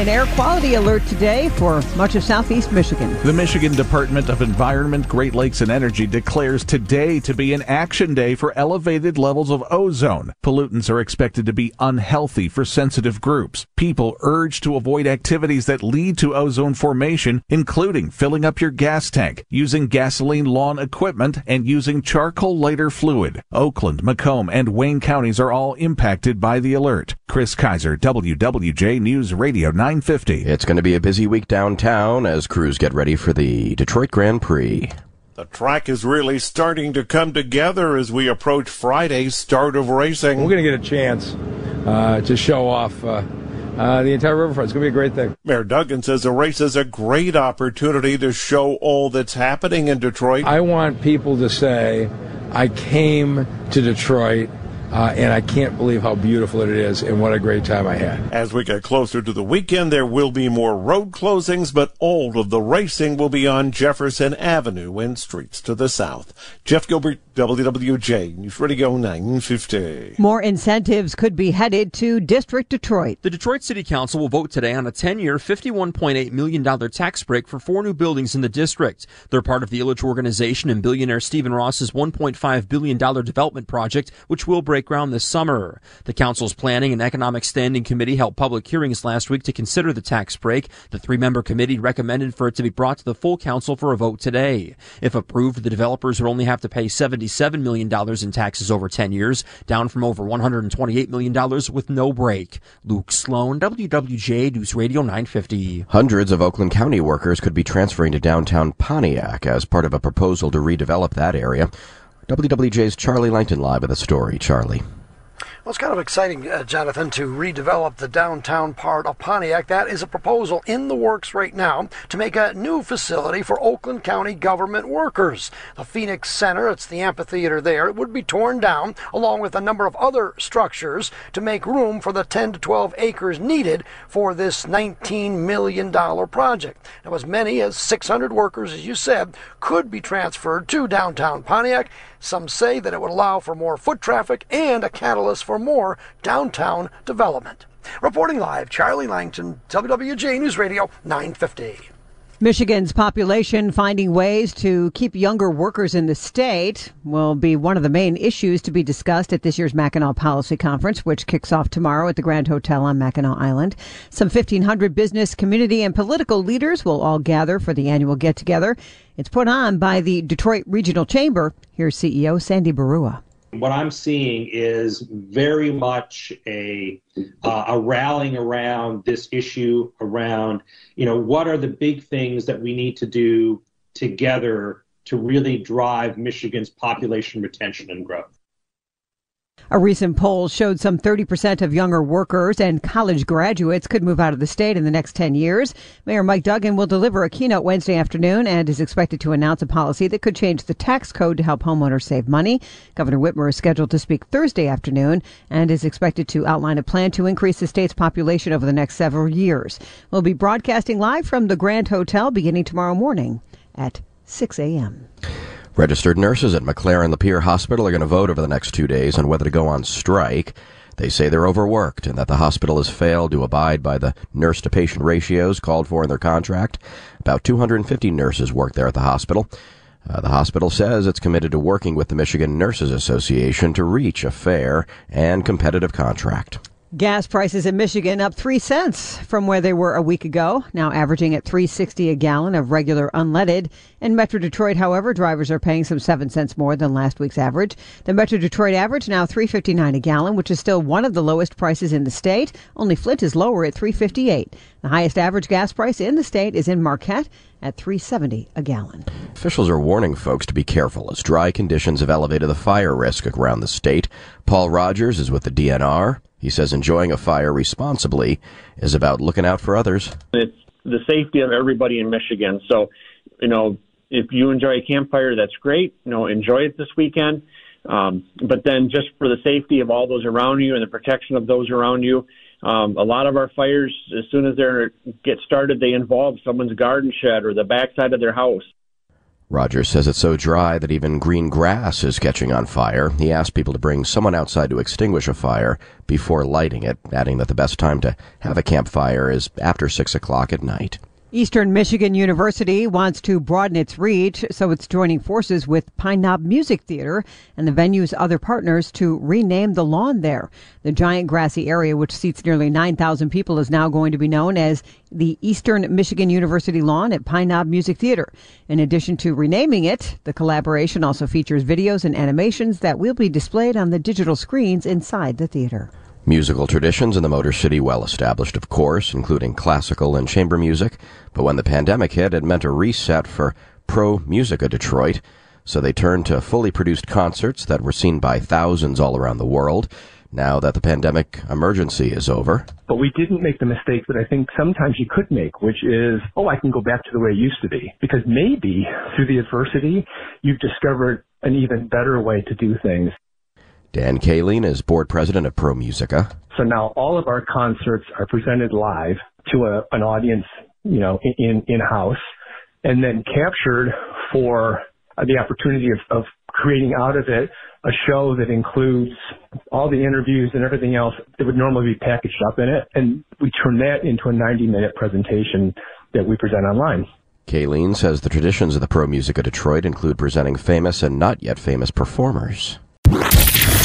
An air quality alert today for much of southeast Michigan. The Michigan Department of Environment, Great Lakes, and Energy declares today to be an action day for elevated levels of ozone. Pollutants are expected to be unhealthy for sensitive groups. People urged to avoid activities that lead to ozone formation, including filling up your gas tank, using gasoline lawn equipment, and using charcoal lighter fluid. Oakland, Macomb, and Wayne counties are all impacted by the alert. Chris Kaiser, WWJ News Radio 950. It's going to be a busy week downtown as crews get ready for the Detroit Grand Prix. The track is really starting to come together as we approach Friday's start of racing. We're going to get a chance uh, to show off uh, uh, the entire riverfront. It's going to be a great thing. Mayor Duggan says the race is a great opportunity to show all that's happening in Detroit. I want people to say, I came to Detroit uh, and I can't believe how beautiful it is and what a great time I had. As we get closer to the weekend, there will be more road closings, but all of the racing will be on Jefferson Avenue and streets to the south. Jeff Gilbert, WWJ, News Radio 950. More incentives could be headed to District Detroit. The Detroit City Council will vote today on a 10 year, $51.8 million tax break for four new buildings in the district. They're part of the Ilitch organization and billionaire Stephen Ross's $1.5 billion development project, which will break ground this summer. The council's Planning and Economic Standing Committee held public hearings last week to consider the tax break. The three member committee recommended for it to be brought to the full council for a vote today. If approved, the developers would only have to pay $77 million in taxes over 10 years, down from over $128 million with no break. Luke Sloan, WWJ News Radio 950. Hundreds of Oakland County workers could be transferring to downtown Pontiac as part of a proposal to redevelop that area. WWJ's Charlie Langton live with a story. Charlie. Well, it's kind of exciting, uh, Jonathan, to redevelop the downtown part of Pontiac. That is a proposal in the works right now to make a new facility for Oakland County government workers. The Phoenix Center, it's the amphitheater there, it would be torn down along with a number of other structures to make room for the 10 to 12 acres needed for this $19 million project. Now, as many as 600 workers, as you said, could be transferred to downtown Pontiac. Some say that it would allow for more foot traffic and a catalyst for more downtown development. Reporting live, Charlie Langton, WWJ News Radio 950. Michigan's population finding ways to keep younger workers in the state will be one of the main issues to be discussed at this year's Mackinac Policy Conference, which kicks off tomorrow at the Grand Hotel on Mackinac Island. Some 1,500 business, community, and political leaders will all gather for the annual get together. It's put on by the Detroit Regional Chamber. Here's CEO Sandy Baruah. What I'm seeing is very much a uh, a rallying around this issue around you know what are the big things that we need to do together to really drive Michigan's population retention and growth. A recent poll showed some 30% of younger workers and college graduates could move out of the state in the next 10 years. Mayor Mike Duggan will deliver a keynote Wednesday afternoon and is expected to announce a policy that could change the tax code to help homeowners save money. Governor Whitmer is scheduled to speak Thursday afternoon and is expected to outline a plan to increase the state's population over the next several years. We'll be broadcasting live from the Grand Hotel beginning tomorrow morning at 6 a.m. Registered nurses at McLaren Lapeer Hospital are going to vote over the next two days on whether to go on strike. They say they're overworked and that the hospital has failed to abide by the nurse to patient ratios called for in their contract. About 250 nurses work there at the hospital. Uh, the hospital says it's committed to working with the Michigan Nurses Association to reach a fair and competitive contract. Gas prices in Michigan up 3 cents from where they were a week ago, now averaging at 3.60 a gallon of regular unleaded. In Metro Detroit, however, drivers are paying some 7 cents more than last week's average. The Metro Detroit average now 3.59 a gallon, which is still one of the lowest prices in the state. Only Flint is lower at 3.58. The highest average gas price in the state is in Marquette at 370 a gallon. Officials are warning folks to be careful as dry conditions have elevated the fire risk around the state. Paul Rogers is with the DNR. He says enjoying a fire responsibly is about looking out for others. It's the safety of everybody in Michigan. So, you know, if you enjoy a campfire, that's great. You know, enjoy it this weekend. Um, but then just for the safety of all those around you and the protection of those around you, um, a lot of our fires, as soon as they get started, they involve someone's garden shed or the backside of their house. Rogers says it's so dry that even green grass is catching on fire. He asked people to bring someone outside to extinguish a fire before lighting it, adding that the best time to have a campfire is after 6 o'clock at night. Eastern Michigan University wants to broaden its reach, so it's joining forces with Pine Knob Music Theater and the venue's other partners to rename the lawn there. The giant grassy area, which seats nearly 9,000 people, is now going to be known as the Eastern Michigan University lawn at Pine Knob Music Theater. In addition to renaming it, the collaboration also features videos and animations that will be displayed on the digital screens inside the theater. Musical traditions in the Motor City well established, of course, including classical and chamber music. But when the pandemic hit, it meant a reset for Pro Musica Detroit. So they turned to fully produced concerts that were seen by thousands all around the world. Now that the pandemic emergency is over. But we didn't make the mistake that I think sometimes you could make, which is, oh, I can go back to the way it used to be. Because maybe through the adversity, you've discovered an even better way to do things. Dan Kaline is board president of Pro Musica. So now all of our concerts are presented live to a, an audience, you know, in in house, and then captured for the opportunity of, of creating out of it a show that includes all the interviews and everything else that would normally be packaged up in it, and we turn that into a 90 minute presentation that we present online. Kaline says the traditions of the Pro Musica Detroit include presenting famous and not yet famous performers.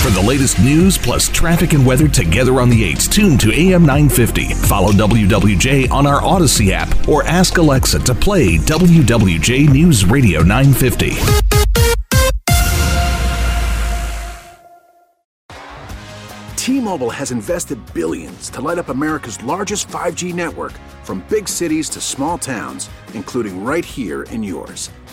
For the latest news plus traffic and weather together on the 8s, tune to AM 950. Follow WWJ on our Audacy app or ask Alexa to play WWJ News Radio 950. T-Mobile has invested billions to light up America's largest 5G network from big cities to small towns, including right here in yours.